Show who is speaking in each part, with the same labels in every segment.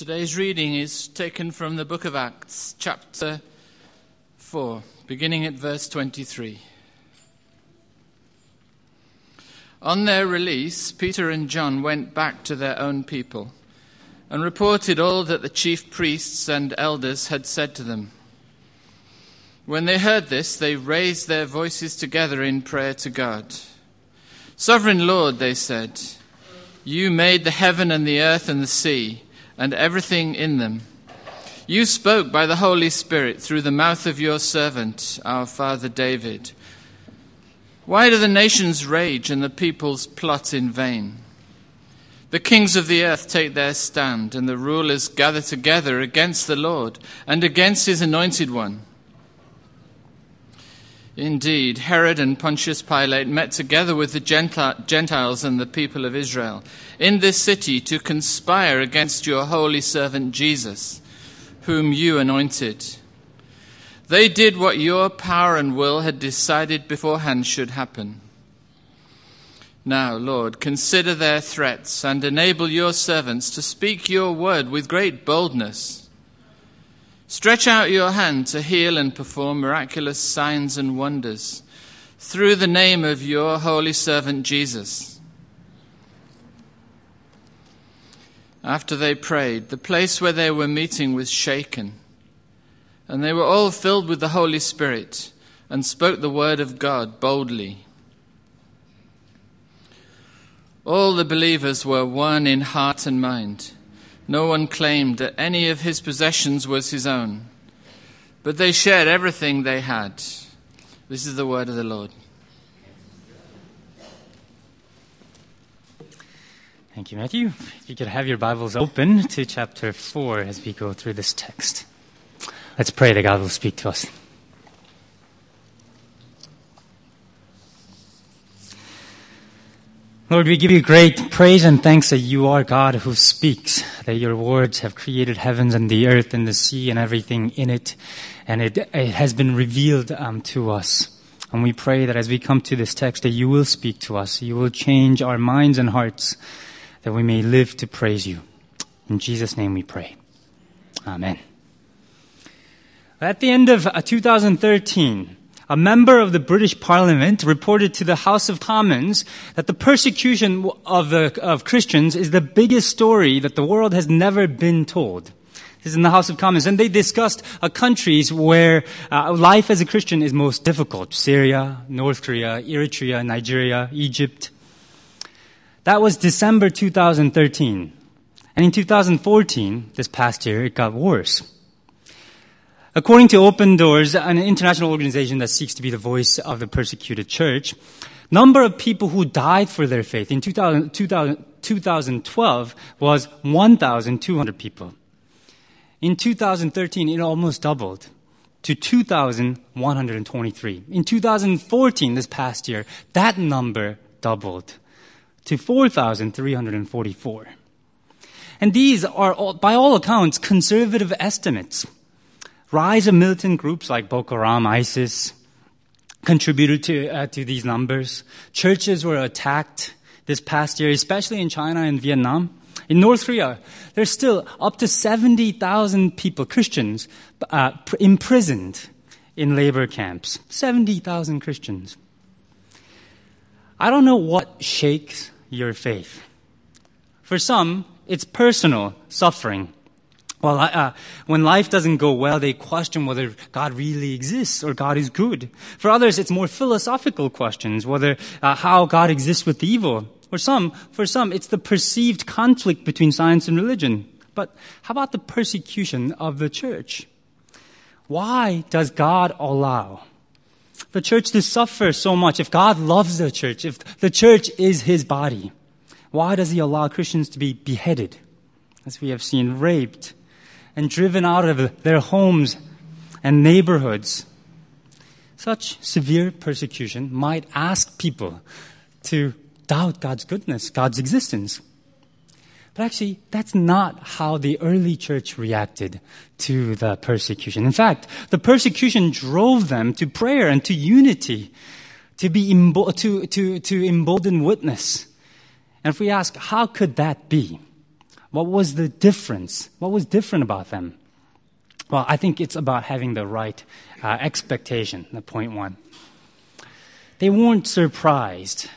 Speaker 1: Today's reading is taken from the book of Acts, chapter 4, beginning at verse 23. On their release, Peter and John went back to their own people and reported all that the chief priests and elders had said to them. When they heard this, they raised their voices together in prayer to God. Sovereign Lord, they said, you made the heaven and the earth and the sea and everything in them. You spoke by the Holy Spirit through the mouth of your servant, our father David. Why do the nations rage and the peoples plot in vain? The kings of the earth take their stand, and the rulers gather together against the Lord and against his anointed one. Indeed, Herod and Pontius Pilate met together with the Gentiles and the people of Israel in this city to conspire against your holy servant Jesus, whom you anointed. They did what your power and will had decided beforehand should happen. Now, Lord, consider their threats and enable your servants to speak your word with great boldness Stretch out your hand to heal and perform miraculous signs and wonders through the name of your holy servant Jesus. After they prayed, the place where they were meeting was shaken, and they were all filled with the Holy Spirit and spoke the word of God boldly. All the believers were one in heart and mind. No one claimed that any of his possessions was his own, but they shared everything they had. This is the word of the Lord.
Speaker 2: Thank you, Matthew. If you could have your Bibles open to chapter 4 as we go through this text. Let's pray that God will speak to us. Lord, we give you great praise and thanks that you are God who speaks, that your words have created heavens and the earth and the sea and everything in it, and it, it has been revealed um, to us. And we pray that as we come to this text, that you will speak to us, you will change our minds and hearts, that we may live to praise you. In Jesus' name we pray. Amen. At the end of uh, 2013, a member of the British Parliament reported to the House of Commons that the persecution of, the, of Christians is the biggest story that the world has never been told. This is in the House of Commons. And they discussed uh, countries where uh, life as a Christian is most difficult. Syria, North Korea, Eritrea, Nigeria, Egypt. That was December 2013. And in 2014, this past year, it got worse. According to Open Doors, an international organization that seeks to be the voice of the persecuted church, number of people who died for their faith in 2000, 2000, 2012 was 1,200 people. In 2013, it almost doubled to 2,123. In 2014, this past year, that number doubled to 4,344. And these are, by all accounts, conservative estimates rise of militant groups like Boko Haram, ISIS, contributed to, uh, to these numbers. Churches were attacked this past year, especially in China and Vietnam. In North Korea, there's still up to 70,000 people, Christians, uh, imprisoned in labor camps. 70,000 Christians. I don't know what shakes your faith. For some, it's personal suffering. Well, uh, when life doesn't go well, they question whether God really exists or God is good. For others, it's more philosophical questions, whether uh, how God exists with evil. For some, for some, it's the perceived conflict between science and religion. But how about the persecution of the church? Why does God allow the church to suffer so much? If God loves the church, if the church is His body, why does He allow Christians to be beheaded, as we have seen, raped? And driven out of their homes and neighborhoods. Such severe persecution might ask people to doubt God's goodness, God's existence. But actually, that's not how the early church reacted to the persecution. In fact, the persecution drove them to prayer and to unity, to be embo- to, to, to embolden witness. And if we ask, how could that be? What was the difference? What was different about them? Well, I think it's about having the right uh, expectation, the point one. They weren't surprised.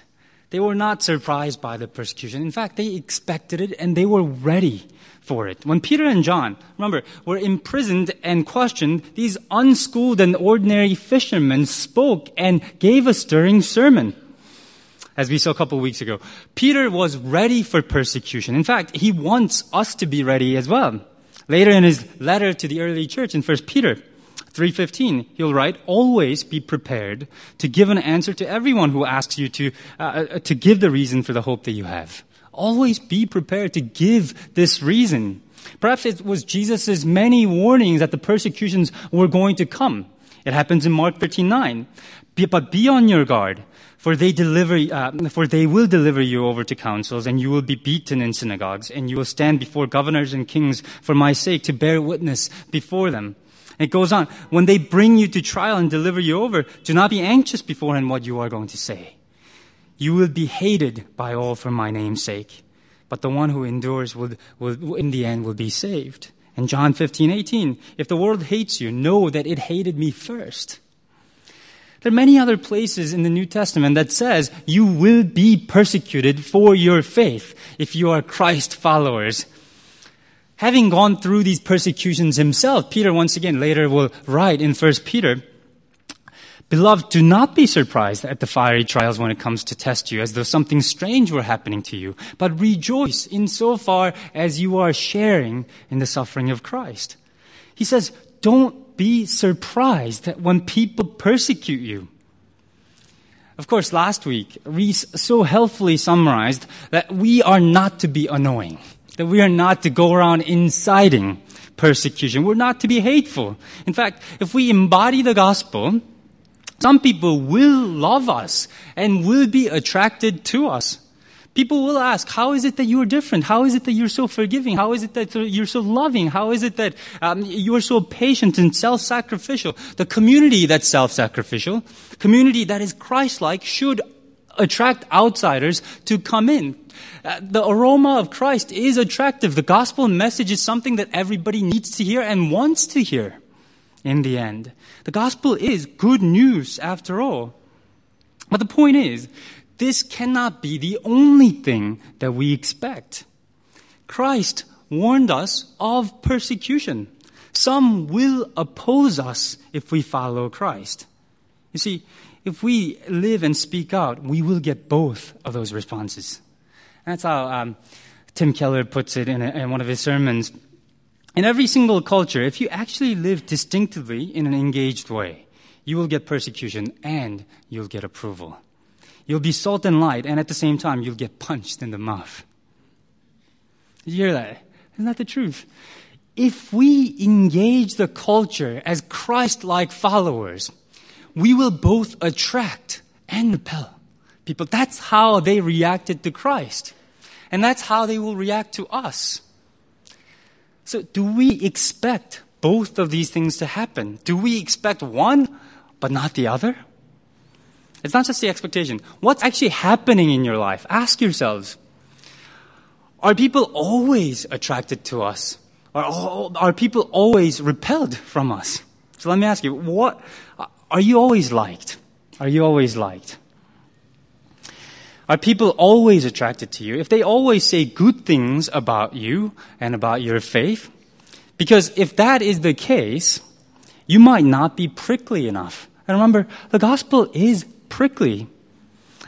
Speaker 2: They were not surprised by the persecution. In fact, they expected it and they were ready for it. When Peter and John, remember, were imprisoned and questioned, these unschooled and ordinary fishermen spoke and gave a stirring sermon. As we saw a couple of weeks ago, Peter was ready for persecution. In fact, he wants us to be ready as well. Later in his letter to the early church in 1 Peter 3:15, he'll write, "Always be prepared to give an answer to everyone who asks you to uh, uh to give the reason for the hope that you have." Always be prepared to give this reason. Perhaps it was Jesus' many warnings that the persecutions were going to come. It happens in Mark 13:9. But be on your guard, for they deliver, uh, for they will deliver you over to councils, and you will be beaten in synagogues, and you will stand before governors and kings for my sake to bear witness before them. It goes on. When they bring you to trial and deliver you over, do not be anxious beforehand what you are going to say. You will be hated by all for my name's sake, but the one who endures will, will, in the end will be saved. And John 15, 18, if the world hates you, know that it hated me first. There are many other places in the New Testament that says you will be persecuted for your faith if you are Christ followers. Having gone through these persecutions himself, Peter once again later will write in 1 Peter, Beloved, do not be surprised at the fiery trials when it comes to test you as though something strange were happening to you, but rejoice insofar as you are sharing in the suffering of Christ. He says, don't be surprised when people persecute you. Of course, last week, Reese so helpfully summarized that we are not to be annoying, that we are not to go around inciting persecution. We're not to be hateful. In fact, if we embody the gospel, some people will love us and will be attracted to us. People will ask, how is it that you are different? How is it that you're so forgiving? How is it that you're so loving? How is it that um, you're so patient and self-sacrificial? The community that's self-sacrificial, community that is Christ-like should attract outsiders to come in. Uh, the aroma of Christ is attractive. The gospel message is something that everybody needs to hear and wants to hear in the end. The gospel is good news after all. But the point is, this cannot be the only thing that we expect. Christ warned us of persecution. Some will oppose us if we follow Christ. You see, if we live and speak out, we will get both of those responses. That's how um, Tim Keller puts it in, a, in one of his sermons. In every single culture, if you actually live distinctively in an engaged way, you will get persecution and you'll get approval. You'll be salt and light, and at the same time, you'll get punched in the mouth. Did you hear that? Isn't that the truth? If we engage the culture as Christ like followers, we will both attract and repel people. That's how they reacted to Christ. And that's how they will react to us. So, do we expect both of these things to happen? Do we expect one but not the other? It's not just the expectation. What's actually happening in your life? Ask yourselves. Are people always attracted to us? Are, are people always repelled from us? So let me ask you, what, are you always liked? Are you always liked? Are people always attracted to you? If they always say good things about you and about your faith, because if that is the case, you might not be prickly enough. And remember, the gospel is prickly.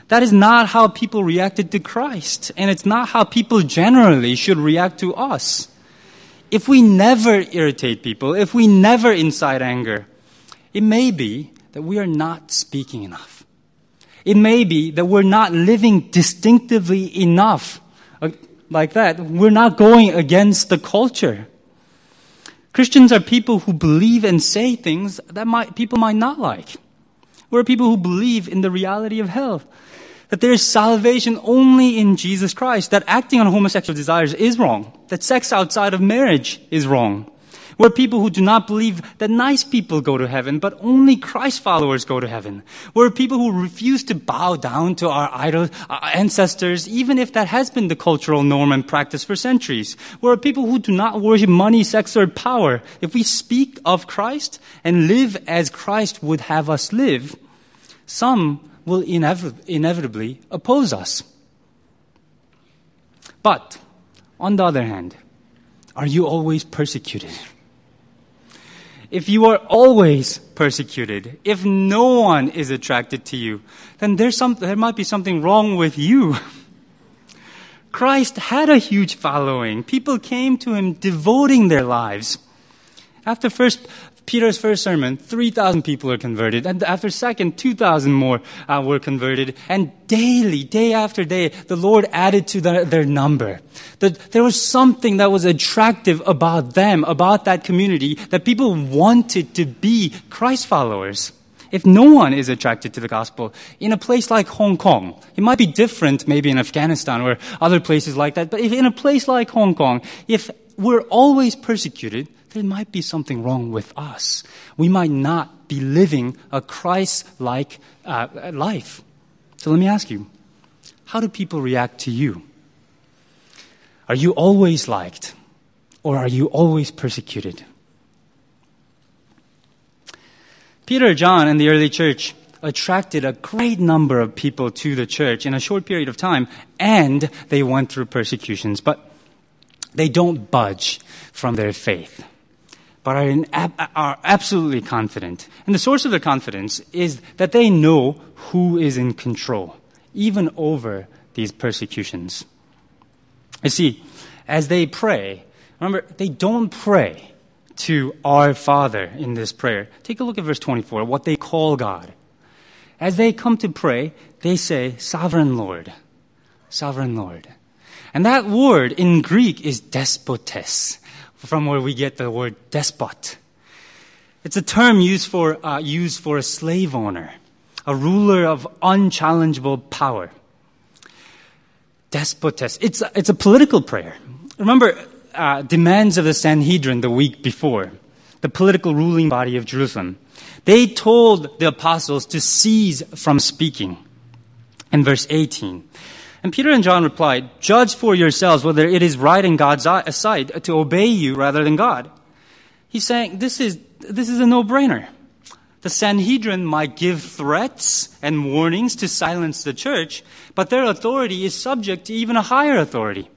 Speaker 2: That is not how people reacted to Christ, and it's not how people generally should react to us. If we never irritate people, if we never incite anger, it may be that we are not speaking enough. It may be that we're not living distinctively enough uh, like that. We're not going against the culture. Christians are people who believe and say things that might, people might not like. We're people who believe in the reality of hell. That there is salvation only in Jesus Christ. That acting on homosexual desires is wrong. That sex outside of marriage is wrong. We're people who do not believe that nice people go to heaven, but only Christ followers go to heaven. We're people who refuse to bow down to our idol, our ancestors, even if that has been the cultural norm and practice for centuries. We're people who do not worship money, sex, or power. If we speak of Christ and live as Christ would have us live, some will inevitably oppose us. But, on the other hand, are you always persecuted? If you are always persecuted, if no one is attracted to you, then there's some, there might be something wrong with you. Christ had a huge following. People came to him devoting their lives. After first, Peter's first sermon, 3,000 people are converted. And after second, 2,000 more uh, were converted. And daily, day after day, the Lord added to the, their number. That there was something that was attractive about them, about that community, that people wanted to be Christ followers. If no one is attracted to the gospel in a place like Hong Kong, it might be different maybe in Afghanistan or other places like that, but if in a place like Hong Kong, if we're always persecuted, there might be something wrong with us. We might not be living a Christ like uh, life. So let me ask you how do people react to you? Are you always liked or are you always persecuted? Peter, John, and the early church attracted a great number of people to the church in a short period of time, and they went through persecutions, but they don't budge from their faith but are, in, are absolutely confident. And the source of their confidence is that they know who is in control, even over these persecutions. You see, as they pray, remember, they don't pray to our Father in this prayer. Take a look at verse 24, what they call God. As they come to pray, they say, Sovereign Lord, Sovereign Lord. And that word in Greek is despotes from where we get the word despot. It's a term used for, uh, used for a slave owner, a ruler of unchallengeable power. Despotes. It's a, it's a political prayer. Remember, uh, demands of the Sanhedrin the week before, the political ruling body of Jerusalem. They told the apostles to cease from speaking. In verse 18, and Peter and John replied, Judge for yourselves whether it is right in God's sight to obey you rather than God. He's saying this is, this is a no brainer. The Sanhedrin might give threats and warnings to silence the church, but their authority is subject to even a higher authority.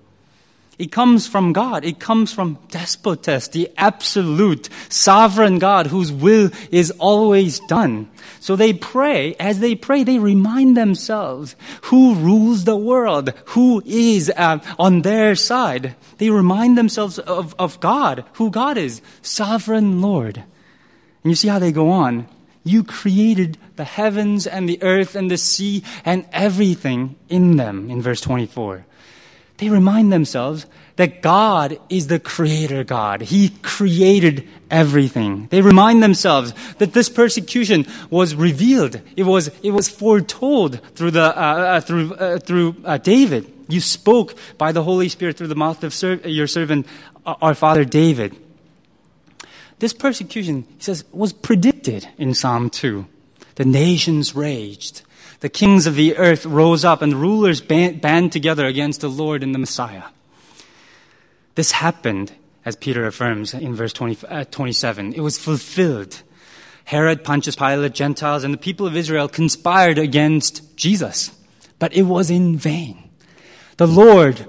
Speaker 2: It comes from God. It comes from despotes, the absolute sovereign God whose will is always done. So they pray. As they pray, they remind themselves who rules the world, who is uh, on their side. They remind themselves of, of God, who God is, sovereign Lord. And you see how they go on. You created the heavens and the earth and the sea and everything in them in verse 24 they remind themselves that God is the creator God. He created everything. They remind themselves that this persecution was revealed. It was, it was foretold through the, uh, uh, through, uh, through uh, David. You spoke by the Holy Spirit through the mouth of ser- your servant, uh, our father David. This persecution, he says, was predicted in Psalm 2. The nations raged. The kings of the earth rose up and rulers band, band together against the Lord and the Messiah. This happened, as Peter affirms in verse 20, uh, 27. It was fulfilled. Herod, Pontius Pilate, Gentiles, and the people of Israel conspired against Jesus, but it was in vain. The Lord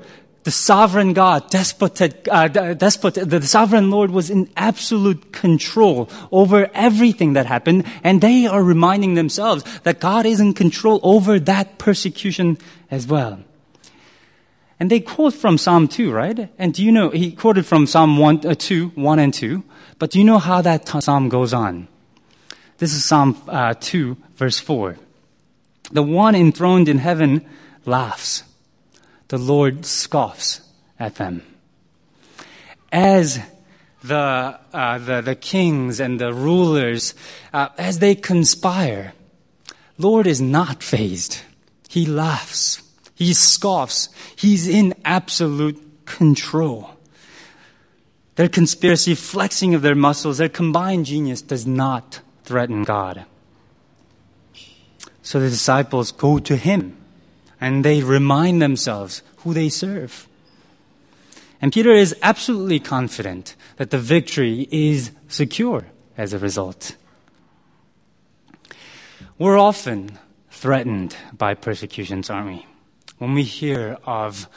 Speaker 2: the sovereign God, despot, uh, despot, the sovereign Lord was in absolute control over everything that happened, and they are reminding themselves that God is in control over that persecution as well. And they quote from Psalm 2, right? And do you know, he quoted from Psalm 1, uh, 2, 1 and 2, but do you know how that t- psalm goes on? This is Psalm uh, 2, verse 4. The one enthroned in heaven laughs the Lord scoffs at them. As the, uh, the, the, kings and the rulers, uh, as they conspire, Lord is not fazed. He laughs. He scoffs. He's in absolute control. their conspiracy flexing of their muscles, their combined genius does not threaten God. So the disciples go to him and they remind themselves who they serve. And Peter is absolutely confident that the victory is secure as a result. We're often threatened by persecutions, aren't we? When we hear of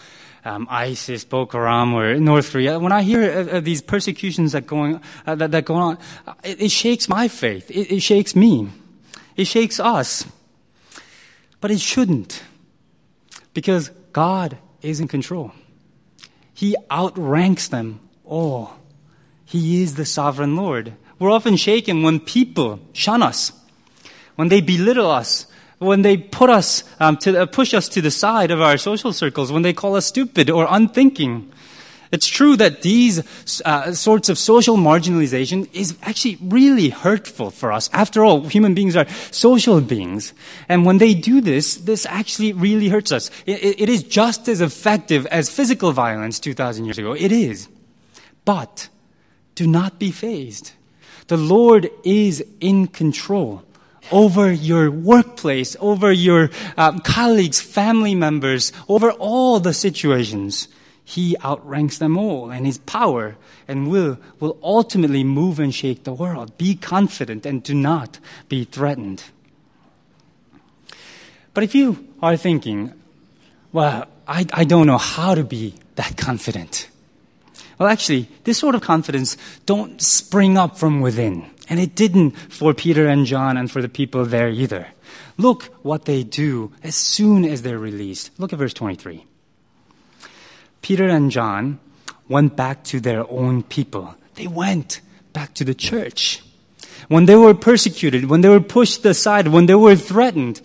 Speaker 2: um, ISIS, Boko Haram, or North Korea, when I hear of these persecutions that going uh, that, that go on, it, it, shakes my faith. It, it shakes me. It shakes us. But it shouldn't, because God is in control. He outranks them all. He is the sovereign Lord. We're often shaken when people shun us, when they belittle us, when they put us um, to uh, push us to the side of our social circles, when they call us stupid or unthinking. It's true that these uh, sorts of social marginalization is actually really hurtful for us. After all, human beings are social beings. And when they do this, this actually really hurts us. it, it is just as effective as physical violence 2,000 years ago. It is. But do not be fazed. The Lord is in control over your workplace, over your uh, colleagues, family members, over all the situations. He outranks them all, and his power and will will ultimately move and shake the world. Be confident and do not be threatened. But if you are thinking, well, I, I don't know how to be that confident. Well, actually, this sort of confidence don't spring up from within. And it didn't for Peter and John and for the people there either. Look what they do as soon as they're released. Look at verse 23. Peter and John went back to their own people. They went back to the church. When they were persecuted, when they were pushed aside, when they were threatened,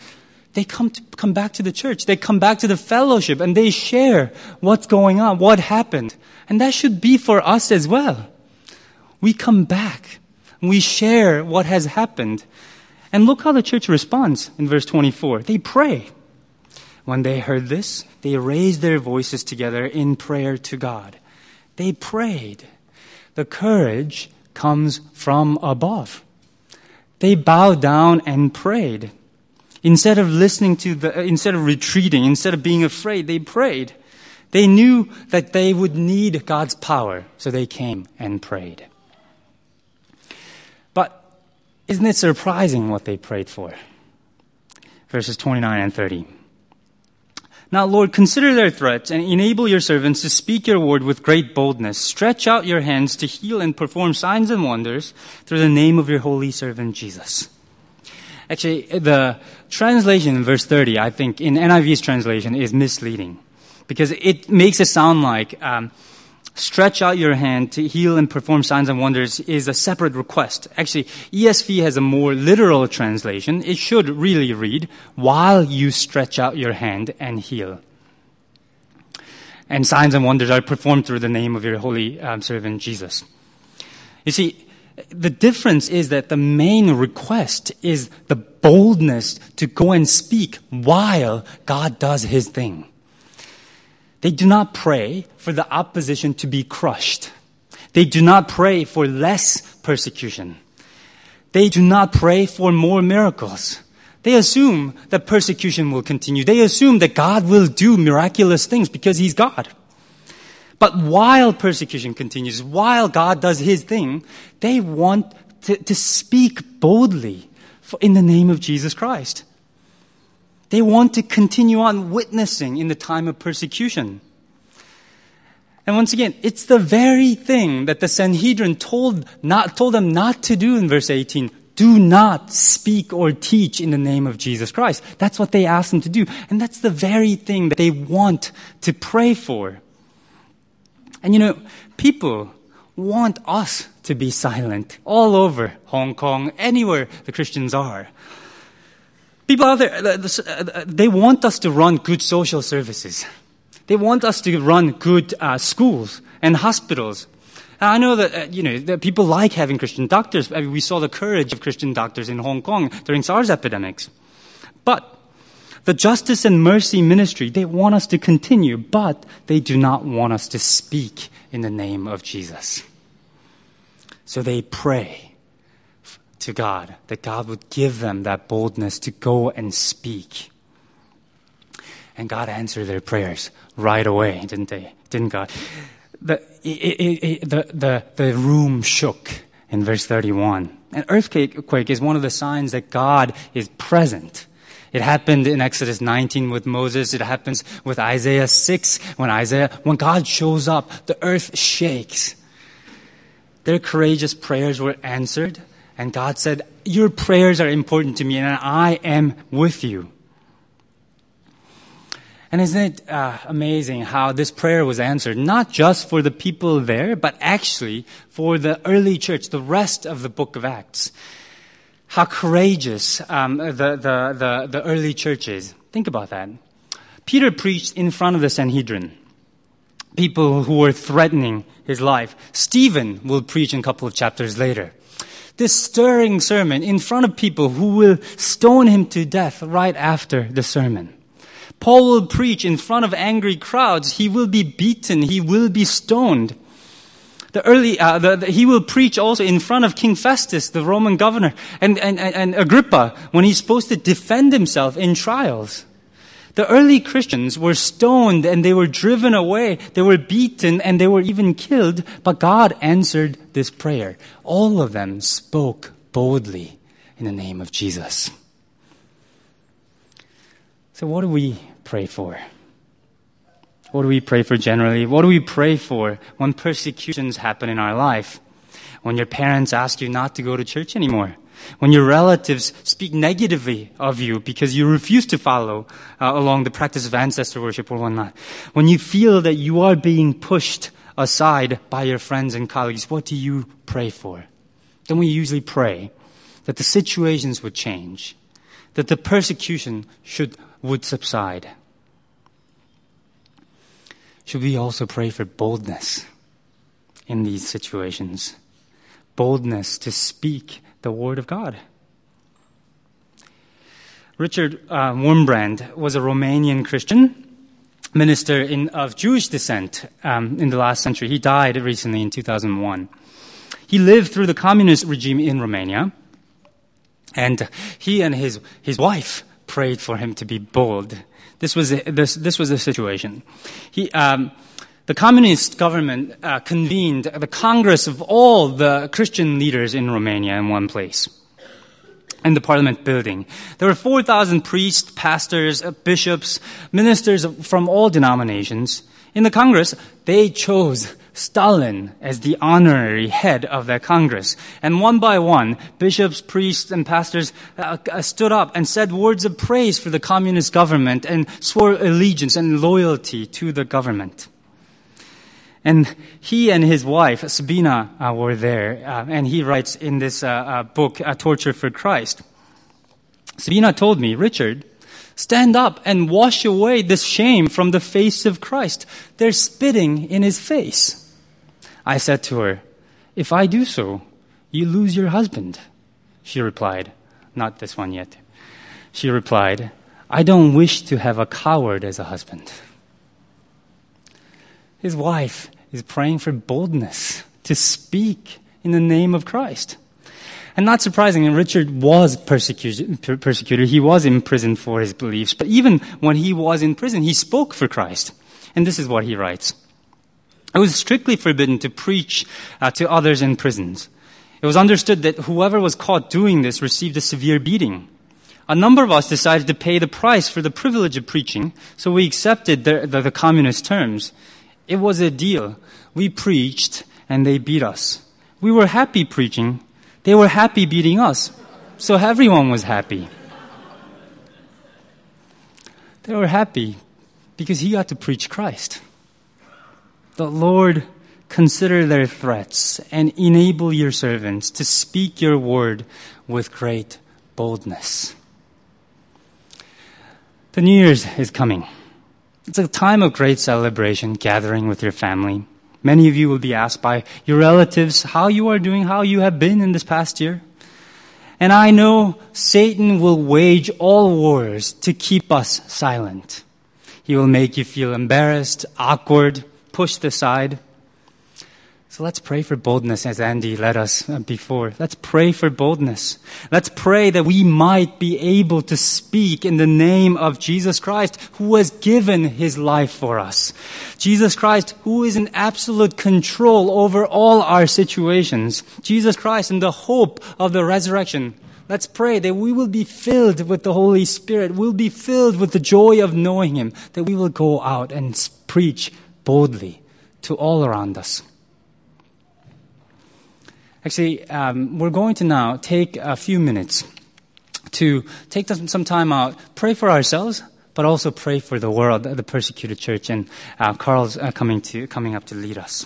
Speaker 2: they come to, come back to the church. They come back to the fellowship and they share what's going on, what happened. And that should be for us as well. We come back. We share what has happened. And look how the church responds in verse 24. They pray. When they heard this, they raised their voices together in prayer to God. They prayed. The courage comes from above. They bowed down and prayed. Instead of listening to the, uh, instead of retreating, instead of being afraid, they prayed. They knew that they would need God's power, so they came and prayed. But isn't it surprising what they prayed for? Verses 29 and 30. Now, Lord, consider their threats and enable your servants to speak your word with great boldness. Stretch out your hands to heal and perform signs and wonders through the name of your holy servant Jesus. Actually, the translation in verse 30, I think, in NIV's translation, is misleading because it makes it sound like um, stretch out your hand to heal and perform signs and wonders is a separate request. Actually, ESV has a more literal translation. It should really read, while you stretch out your hand and heal. And signs and wonders are performed through the name of your holy um, servant Jesus. You see, the difference is that the main request is the boldness to go and speak while God does his thing. They do not pray for the opposition to be crushed. They do not pray for less persecution. They do not pray for more miracles. They assume that persecution will continue. They assume that God will do miraculous things because He's God. But while persecution continues, while God does His thing, they want to, to speak boldly in the name of Jesus Christ. They want to continue on witnessing in the time of persecution. And once again, it's the very thing that the Sanhedrin told, not, told them not to do in verse 18. Do not speak or teach in the name of Jesus Christ. That's what they asked them to do. And that's the very thing that they want to pray for. And you know, people want us to be silent all over Hong Kong, anywhere the Christians are. People out there, they want us to run good social services. They want us to run good uh, schools and hospitals. And I know that, uh, you know, that people like having Christian doctors. I mean, we saw the courage of Christian doctors in Hong Kong during SARS epidemics. But the justice and mercy ministry, they want us to continue, but they do not want us to speak in the name of Jesus. So they pray to God that God would give them that boldness to go and speak. And God answered their prayers right away, didn't they? Didn't God? The, it, it, it, the, the, the room shook in verse 31. An earthquake is one of the signs that God is present. It happened in Exodus 19 with Moses. It happens with Isaiah 6 when Isaiah, when God shows up, the earth shakes. Their courageous prayers were answered, and God said, Your prayers are important to me, and I am with you. And isn't it uh, amazing how this prayer was answered, not just for the people there, but actually for the early church, the rest of the book of Acts? How courageous um, the, the, the, the early church is. Think about that. Peter preached in front of the Sanhedrin, people who were threatening his life. Stephen will preach a couple of chapters later. This stirring sermon in front of people who will stone him to death right after the sermon. Paul will preach in front of angry crowds. He will be beaten. He will be stoned. The early, uh, the, the, he will preach also in front of King Festus, the Roman governor, and, and, and Agrippa when he's supposed to defend himself in trials. The early Christians were stoned and they were driven away. They were beaten and they were even killed. But God answered this prayer. All of them spoke boldly in the name of Jesus. So, what do we pray for? What do we pray for generally? What do we pray for when persecutions happen in our life? When your parents ask you not to go to church anymore? When your relatives speak negatively of you because you refuse to follow uh, along the practice of ancestor worship or whatnot? When you feel that you are being pushed aside by your friends and colleagues, what do you pray for? Then we usually pray that the situations would change, that the persecution should would subside. Should we also pray for boldness in these situations? Boldness to speak the Word of God. Richard uh, was a Romanian Christian minister in, of Jewish descent um, in the last century. He died recently in 2001. He lived through the communist regime in Romania, and he and his, his wife prayed for him to be bold. This was this, this was the situation. He, um, the communist government uh, convened the Congress of all the Christian leaders in Romania in one place. In the parliament building. There were 4,000 priests, pastors, uh, bishops, ministers from all denominations. In the Congress, they chose Stalin as the honorary head of that Congress. And one by one, bishops, priests, and pastors uh, uh, stood up and said words of praise for the communist government and swore allegiance and loyalty to the government. And he and his wife, Sabina, uh, were there. Uh, and he writes in this uh, uh, book, Torture for Christ. Sabina told me, Richard, stand up and wash away this shame from the face of Christ. They're spitting in his face. I said to her, If I do so, you lose your husband. She replied, Not this one yet. She replied, I don't wish to have a coward as a husband. His wife is praying for boldness to speak in the name of Christ. And not surprisingly, Richard was persecuted, persecuted. He was imprisoned for his beliefs. But even when he was in prison, he spoke for Christ. And this is what he writes. It was strictly forbidden to preach uh, to others in prisons. It was understood that whoever was caught doing this received a severe beating. A number of us decided to pay the price for the privilege of preaching, so we accepted the, the, the communist terms. It was a deal. We preached, and they beat us. We were happy preaching. They were happy beating us. So everyone was happy. They were happy because he got to preach Christ. The Lord, consider their threats and enable your servants to speak your word with great boldness. The New Year's is coming. It's a time of great celebration, gathering with your family. Many of you will be asked by your relatives how you are doing, how you have been in this past year. And I know Satan will wage all wars to keep us silent. He will make you feel embarrassed, awkward, pushed aside. So let's pray for boldness as Andy led us uh, before. Let's pray for boldness. Let's pray that we might be able to speak in the name of Jesus Christ, who has given his life for us. Jesus Christ, who is in absolute control over all our situations. Jesus Christ in the hope of the resurrection. Let's pray that we will be filled with the Holy Spirit. We'll be filled with the joy of knowing Him, that we will go out and preach boldly to all around us. Actually, um, we're going to now take a few minutes to take some time out, pray for ourselves, but also pray for the world, the persecuted church. And uh, Carl's uh, coming to coming up to lead us.